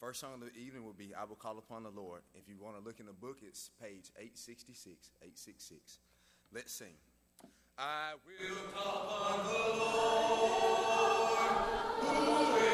First song of the evening will be I Will Call Upon the Lord. If you want to look in the book, it's page 866. 866. Let's sing. I will call upon the Lord,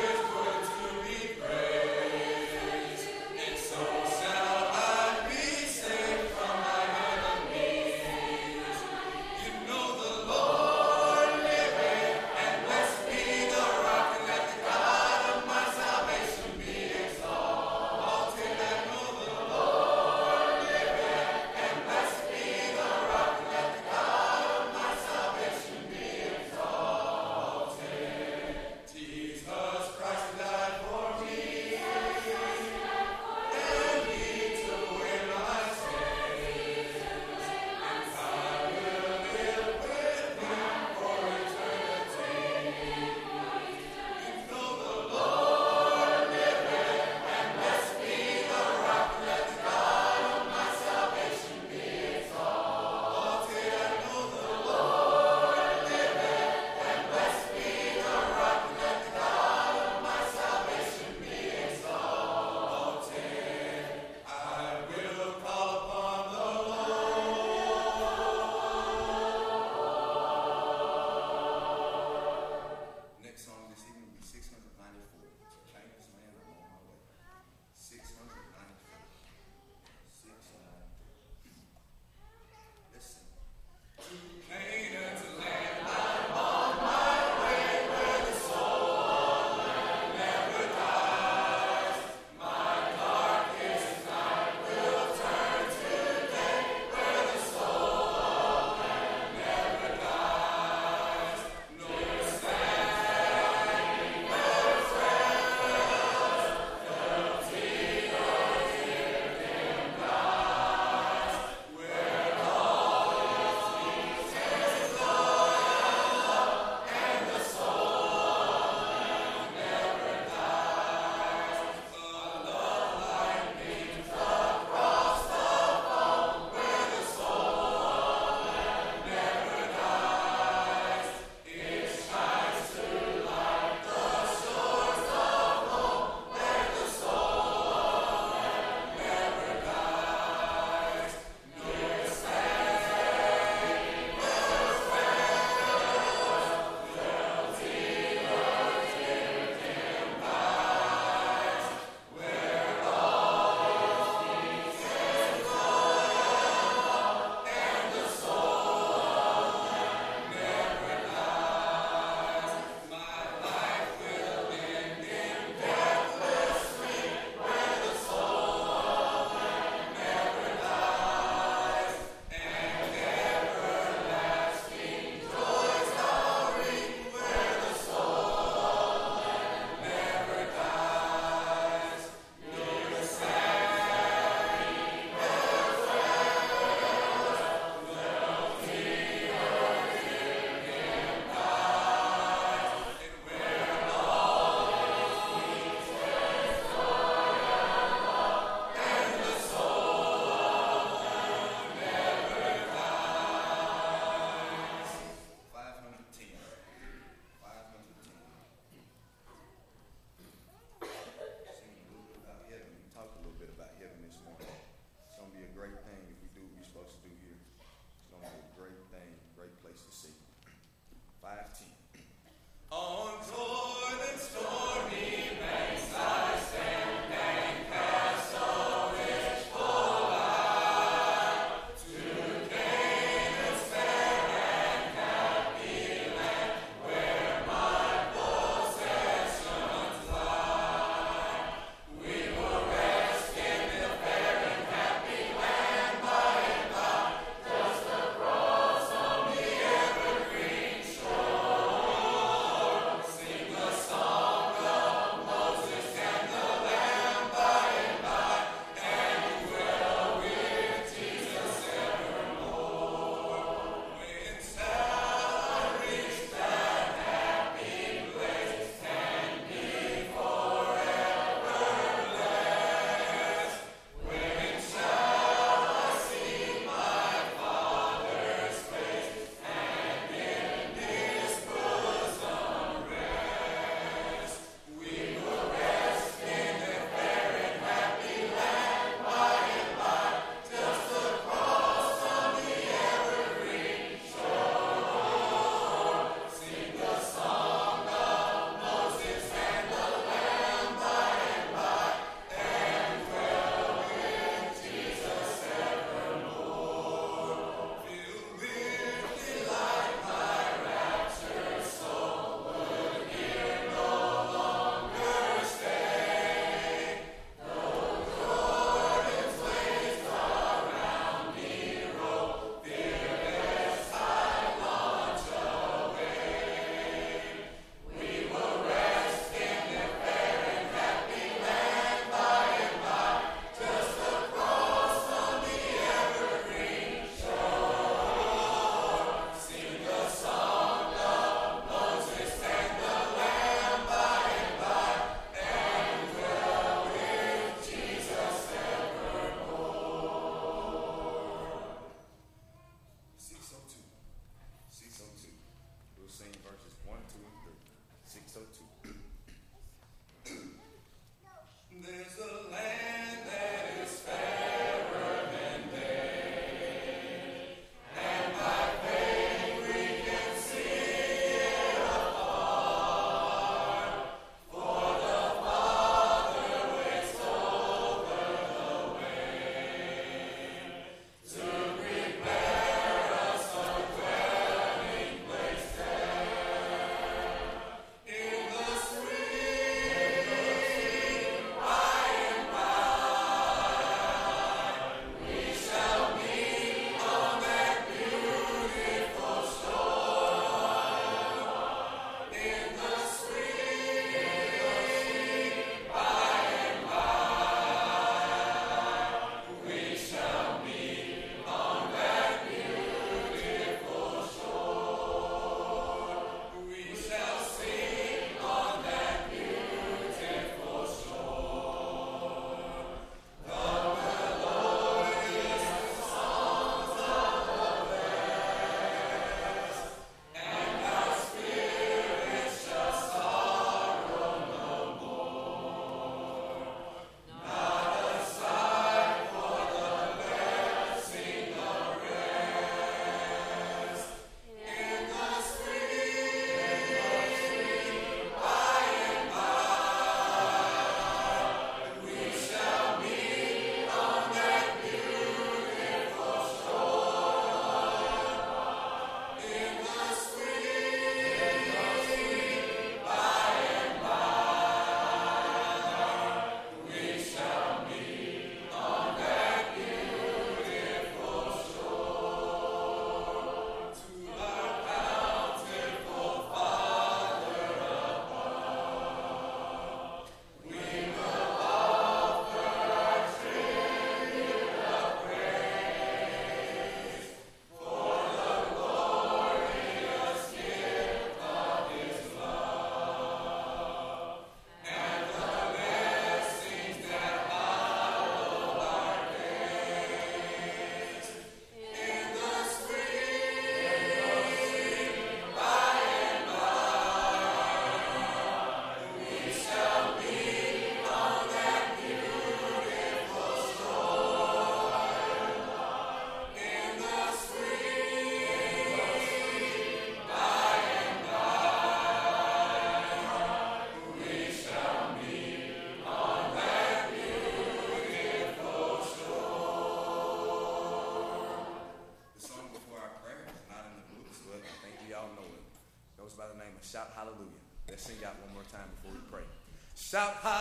Shout hallelujah.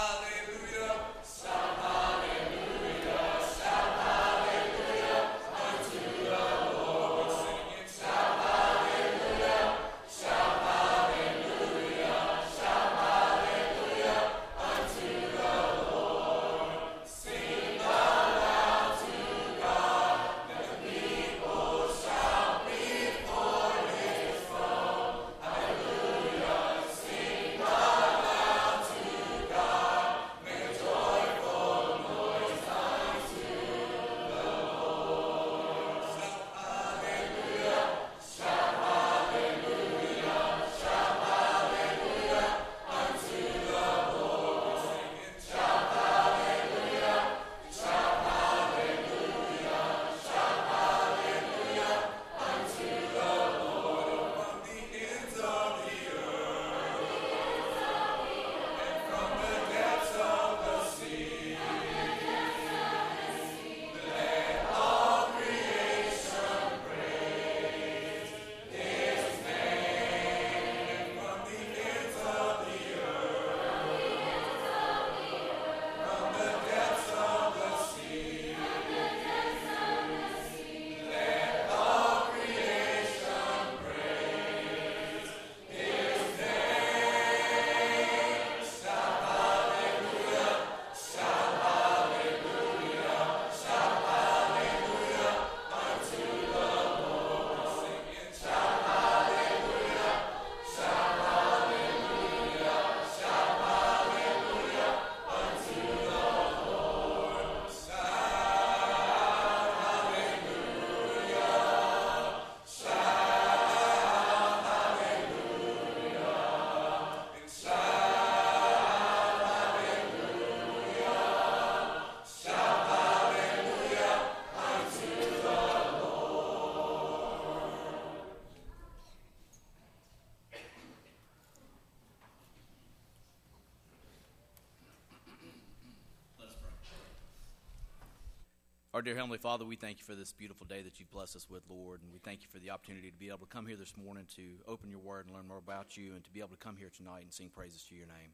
Our dear Heavenly Father, we thank you for this beautiful day that you've blessed us with, Lord, and we thank you for the opportunity to be able to come here this morning to open your word and learn more about you, and to be able to come here tonight and sing praises to your name.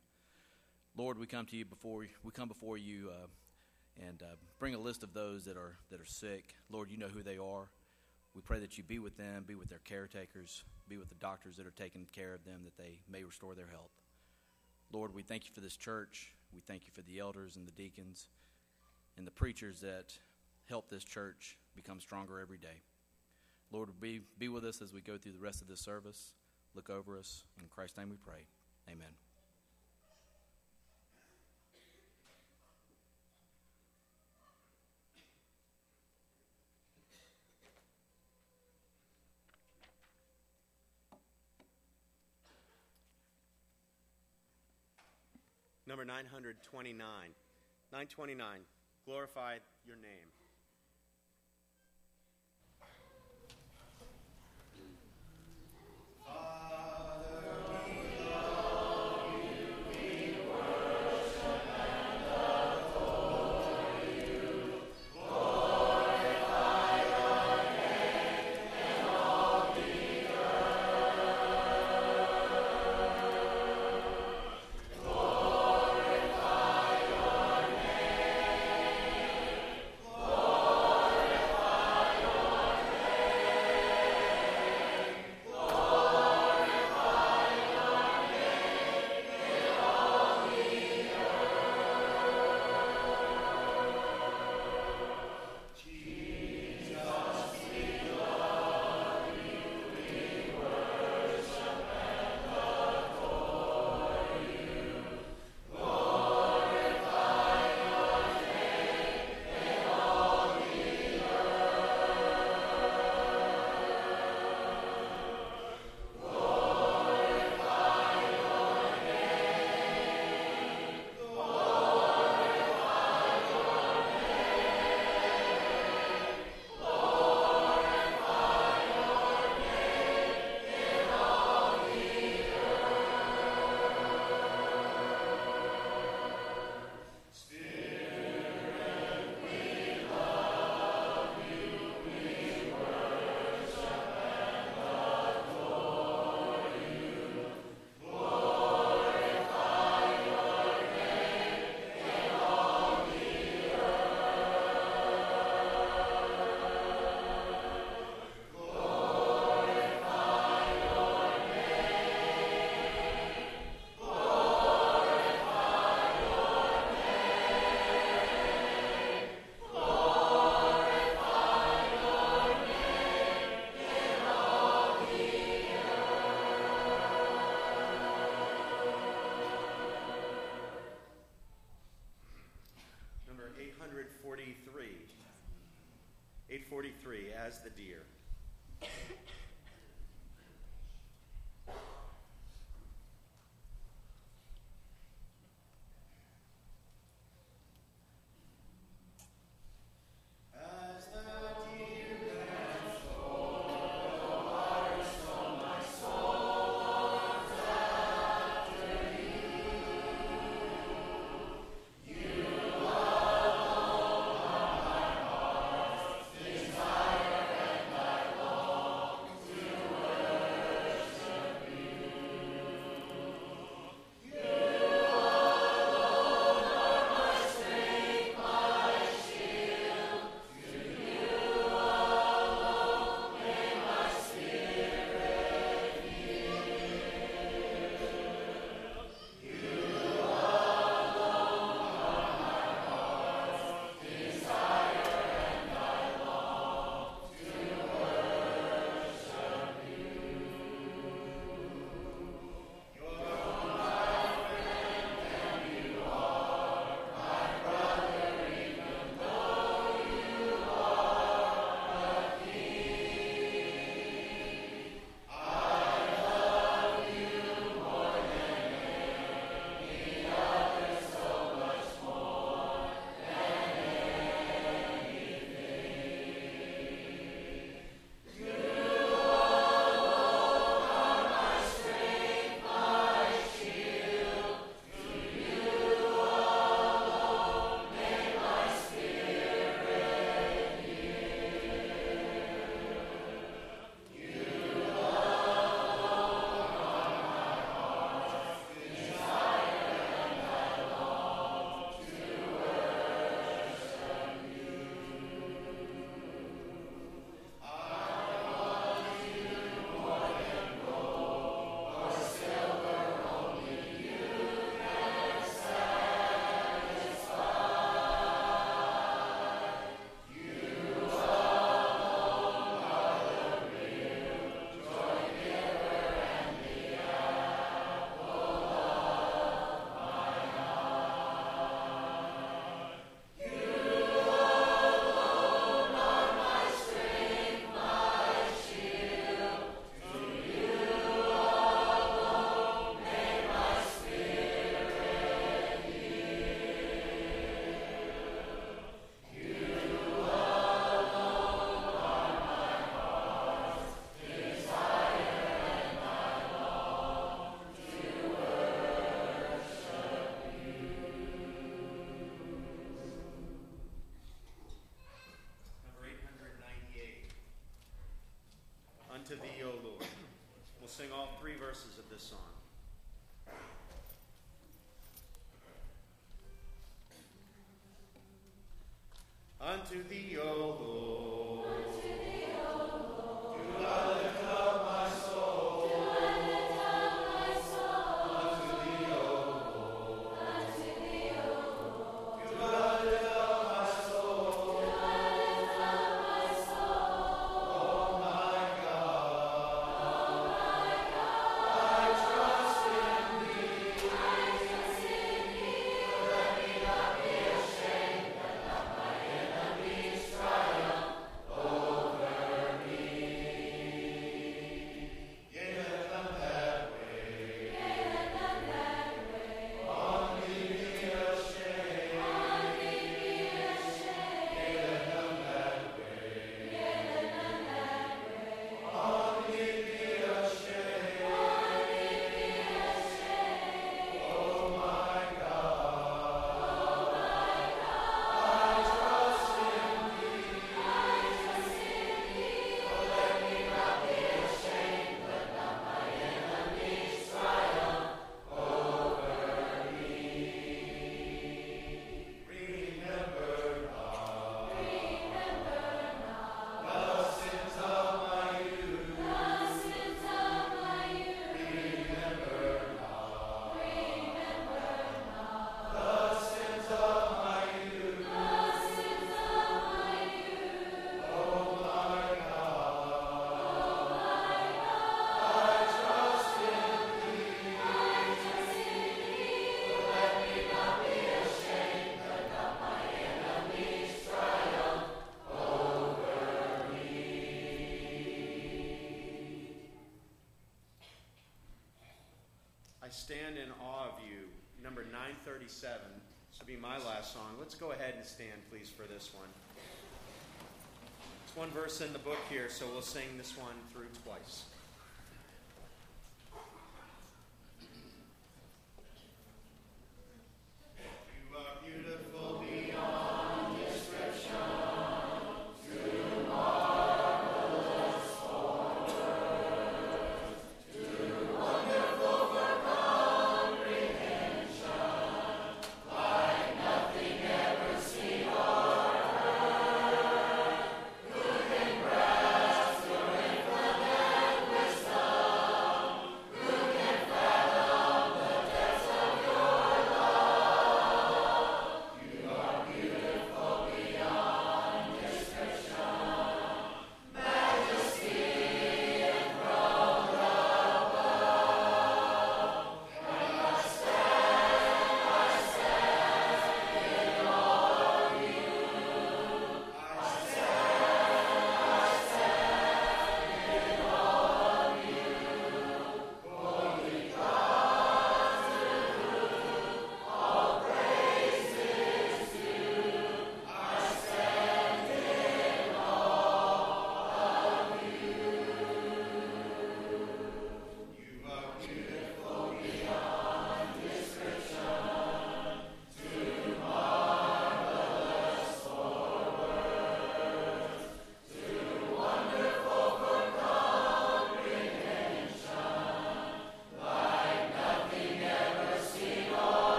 Lord, we come to you before we come before you uh, and uh, bring a list of those that are that are sick. Lord, you know who they are. We pray that you be with them, be with their caretakers, be with the doctors that are taking care of them, that they may restore their health. Lord, we thank you for this church. We thank you for the elders and the deacons and the preachers that help this church become stronger every day. Lord, be, be with us as we go through the rest of this service. Look over us. In Christ's name we pray. Amen. Number 929. 929. Glorify your name. Unto thee, O 937. This will be my last song. Let's go ahead and stand, please, for this one. It's one verse in the book here, so we'll sing this one through twice.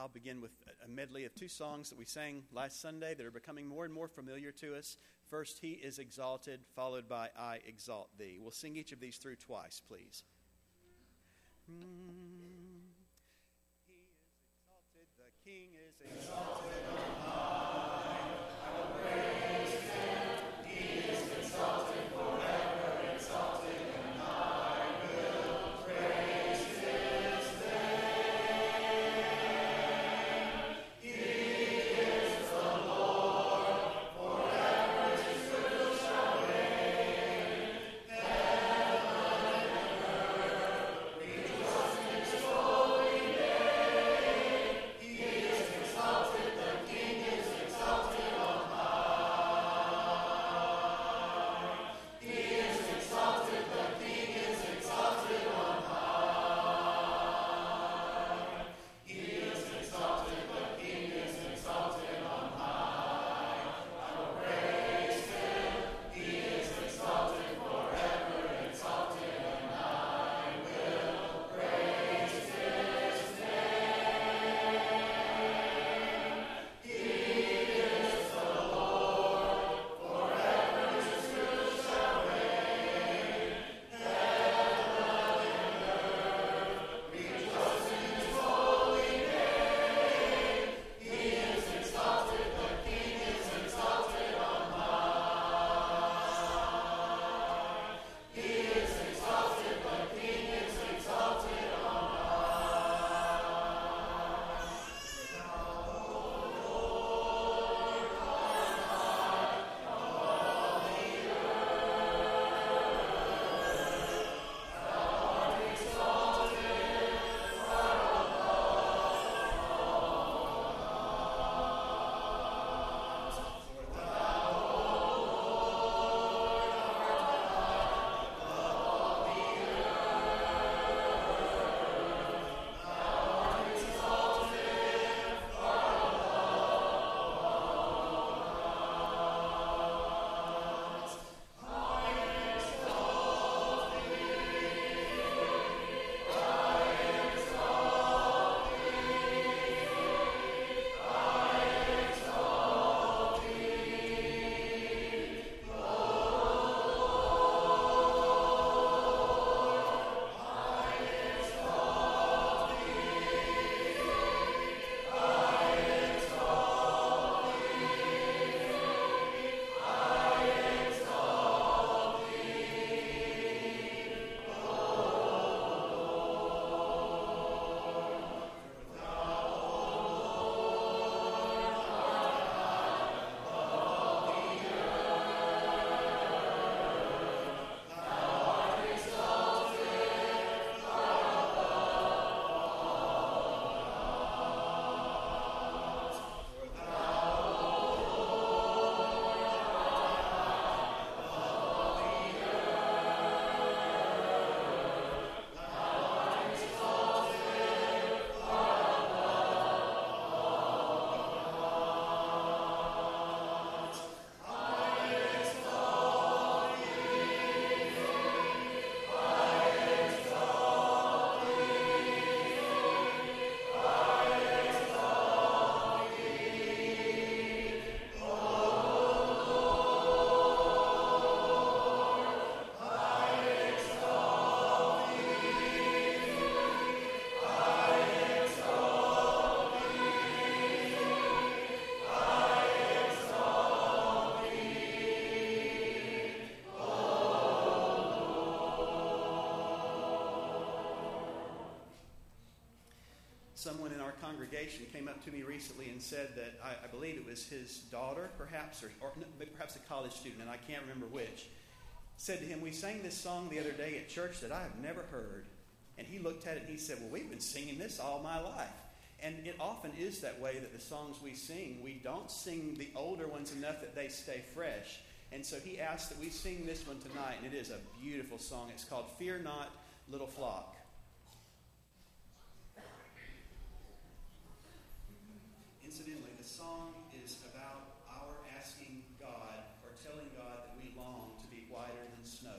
I'll begin with a medley of two songs that we sang last Sunday that are becoming more and more familiar to us. First, He is exalted, followed by I exalt thee. We'll sing each of these through twice, please. Mm. He is exalted, the King is exalted congregation came up to me recently and said that I, I believe it was his daughter, perhaps, or, or perhaps a college student, and I can't remember which, said to him, We sang this song the other day at church that I have never heard. And he looked at it and he said, Well, we've been singing this all my life. And it often is that way that the songs we sing, we don't sing the older ones enough that they stay fresh. And so he asked that we sing this one tonight, and it is a beautiful song. It's called Fear Not, Little Flock. Incidentally, the song is about our asking God or telling God that we long to be whiter than snow,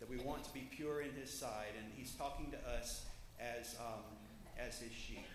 that we want to be pure in His sight, and He's talking to us as, um, as His sheep.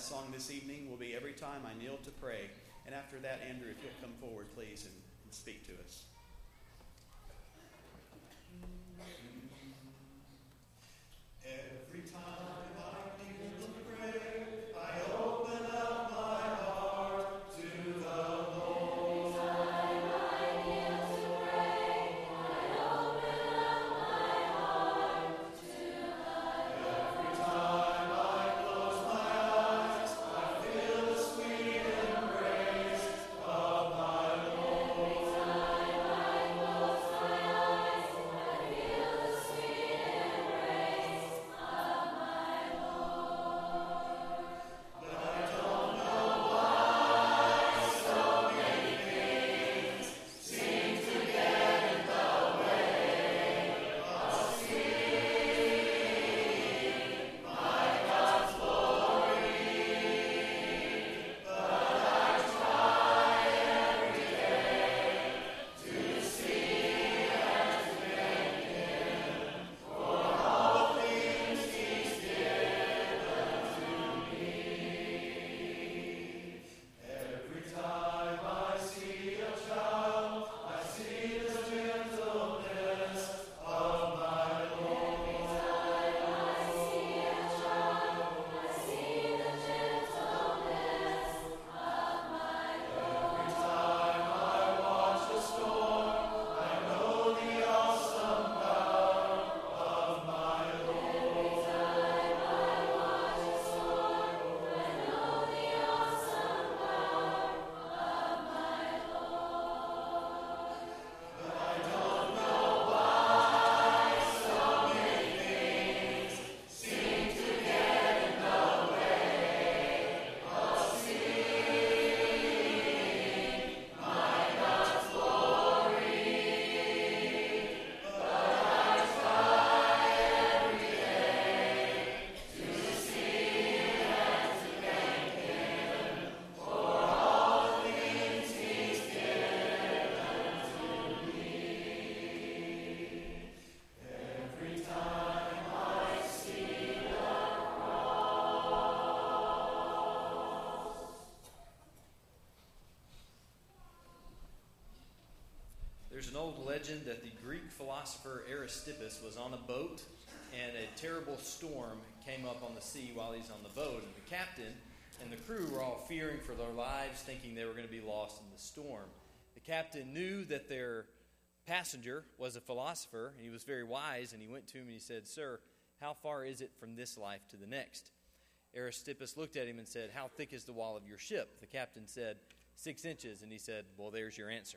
Song this evening will be Every Time I Kneel to Pray. And after that, Andrew, if you'll come forward, please, and, and speak to us. There's an old legend that the Greek philosopher Aristippus was on a boat and a terrible storm came up on the sea while he's on the boat. And the captain and the crew were all fearing for their lives, thinking they were going to be lost in the storm. The captain knew that their passenger was a philosopher, and he was very wise, and he went to him and he said, Sir, how far is it from this life to the next? Aristippus looked at him and said, How thick is the wall of your ship? The captain said, Six inches. And he said, Well, there's your answer.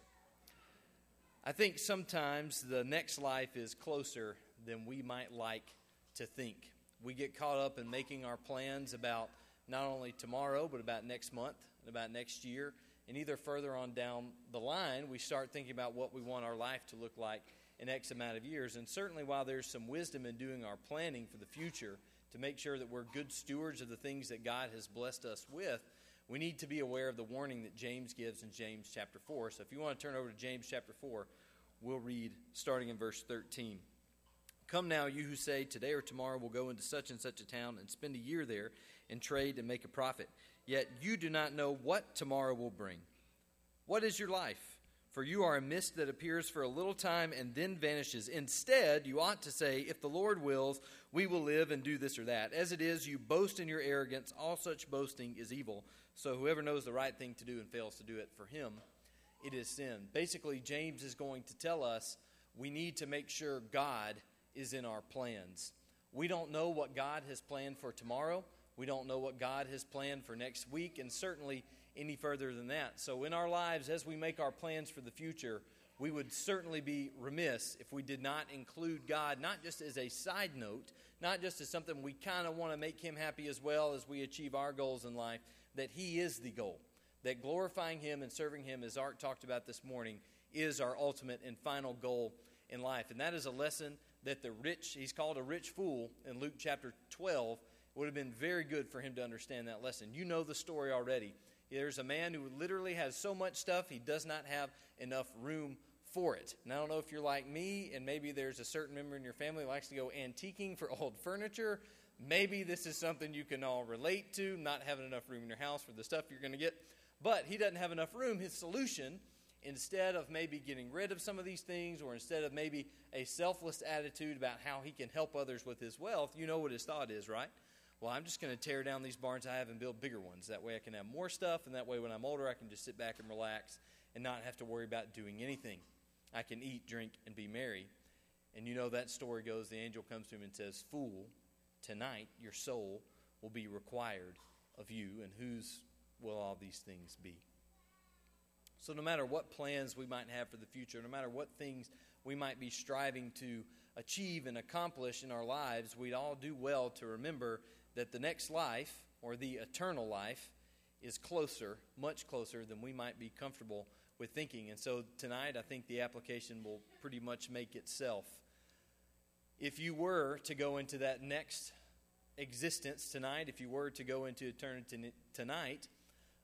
I think sometimes the next life is closer than we might like to think. We get caught up in making our plans about not only tomorrow, but about next month and about next year. And either further on down the line, we start thinking about what we want our life to look like in X amount of years. And certainly, while there's some wisdom in doing our planning for the future to make sure that we're good stewards of the things that God has blessed us with, we need to be aware of the warning that James gives in James chapter 4. So if you want to turn over to James chapter 4, we'll read starting in verse 13. Come now, you who say, Today or tomorrow we'll go into such and such a town and spend a year there and trade and make a profit. Yet you do not know what tomorrow will bring. What is your life? For you are a mist that appears for a little time and then vanishes. Instead, you ought to say, If the Lord wills, we will live and do this or that. As it is, you boast in your arrogance. All such boasting is evil. So whoever knows the right thing to do and fails to do it, for him it is sin. Basically, James is going to tell us we need to make sure God is in our plans. We don't know what God has planned for tomorrow. We don't know what God has planned for next week, and certainly any further than that. So, in our lives, as we make our plans for the future, we would certainly be remiss if we did not include God, not just as a side note, not just as something we kind of want to make Him happy as well as we achieve our goals in life, that He is the goal. That glorifying Him and serving Him, as Art talked about this morning, is our ultimate and final goal in life. And that is a lesson that the rich, he's called a rich fool in Luke chapter 12. It would have been very good for him to understand that lesson. You know the story already. There's a man who literally has so much stuff, he does not have enough room for it. And I don't know if you're like me, and maybe there's a certain member in your family who likes to go antiquing for old furniture. Maybe this is something you can all relate to, not having enough room in your house for the stuff you're going to get. But he doesn't have enough room. His solution, instead of maybe getting rid of some of these things, or instead of maybe a selfless attitude about how he can help others with his wealth, you know what his thought is, right? Well, I'm just going to tear down these barns I have and build bigger ones. That way I can have more stuff, and that way when I'm older, I can just sit back and relax and not have to worry about doing anything. I can eat, drink, and be merry. And you know that story goes the angel comes to him and says, Fool, tonight your soul will be required of you, and whose will all these things be? So, no matter what plans we might have for the future, no matter what things we might be striving to achieve and accomplish in our lives, we'd all do well to remember that the next life, or the eternal life, is closer, much closer than we might be comfortable with thinking. And so tonight, I think the application will pretty much make itself. If you were to go into that next existence tonight, if you were to go into eternity tonight,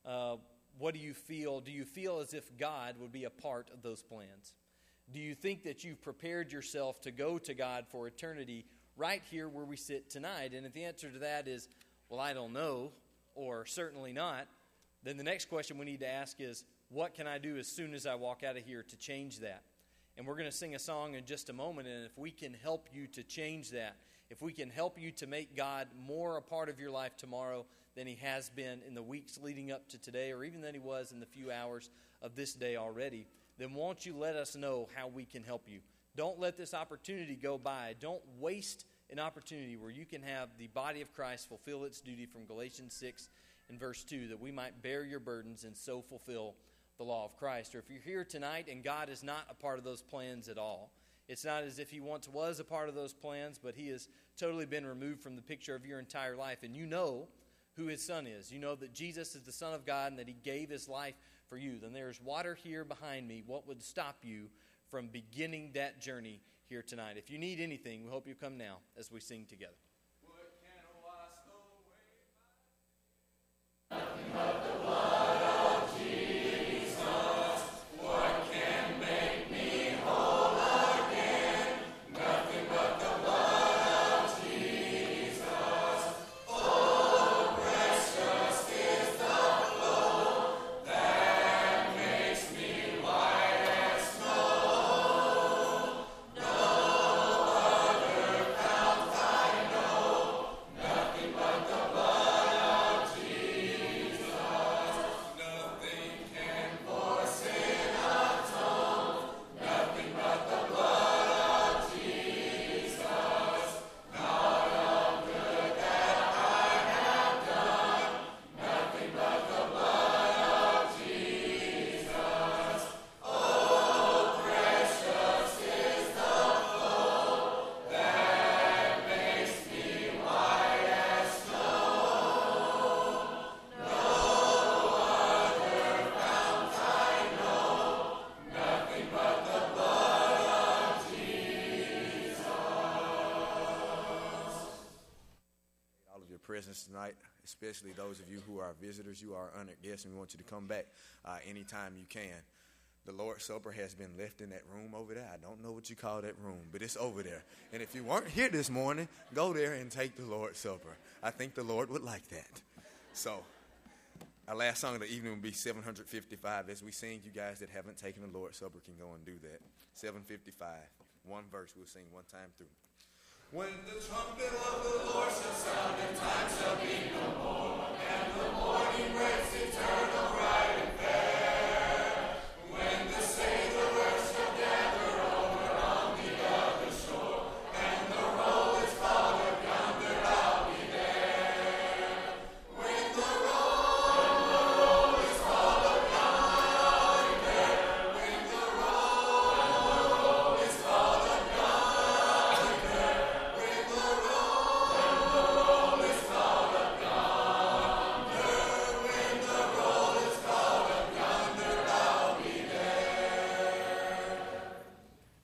uh, what do you feel? Do you feel as if God would be a part of those plans? Do you think that you've prepared yourself to go to God for eternity right here where we sit tonight? And if the answer to that is, well, I don't know, or certainly not, then the next question we need to ask is, what can I do as soon as I walk out of here to change that? And we're going to sing a song in just a moment, and if we can help you to change that, if we can help you to make God more a part of your life tomorrow than He has been in the weeks leading up to today, or even than He was in the few hours of this day already, then won't you let us know how we can help you? Don't let this opportunity go by. Don't waste an opportunity where you can have the body of Christ fulfill its duty from Galatians 6 and verse 2 that we might bear your burdens and so fulfill the law of Christ. Or if you're here tonight and God is not a part of those plans at all, it's not as if He once was a part of those plans, but He has totally been removed from the picture of your entire life. And you know who His Son is. You know that Jesus is the Son of God and that He gave His life for you. Then there's water here behind me. What would stop you from beginning that journey here tonight? If you need anything, we hope you come now as we sing together. Presence tonight, especially those of you who are visitors. You are honored guests, and we want you to come back uh, anytime you can. The Lord's Supper has been left in that room over there. I don't know what you call that room, but it's over there. And if you weren't here this morning, go there and take the Lord's Supper. I think the Lord would like that. So, our last song of the evening will be 755. As we sing, you guys that haven't taken the Lord's Supper can go and do that. 755. One verse we'll sing one time through. When the trumpet of the Lord shall sound, and time shall be no more, and the morning breaks eternal right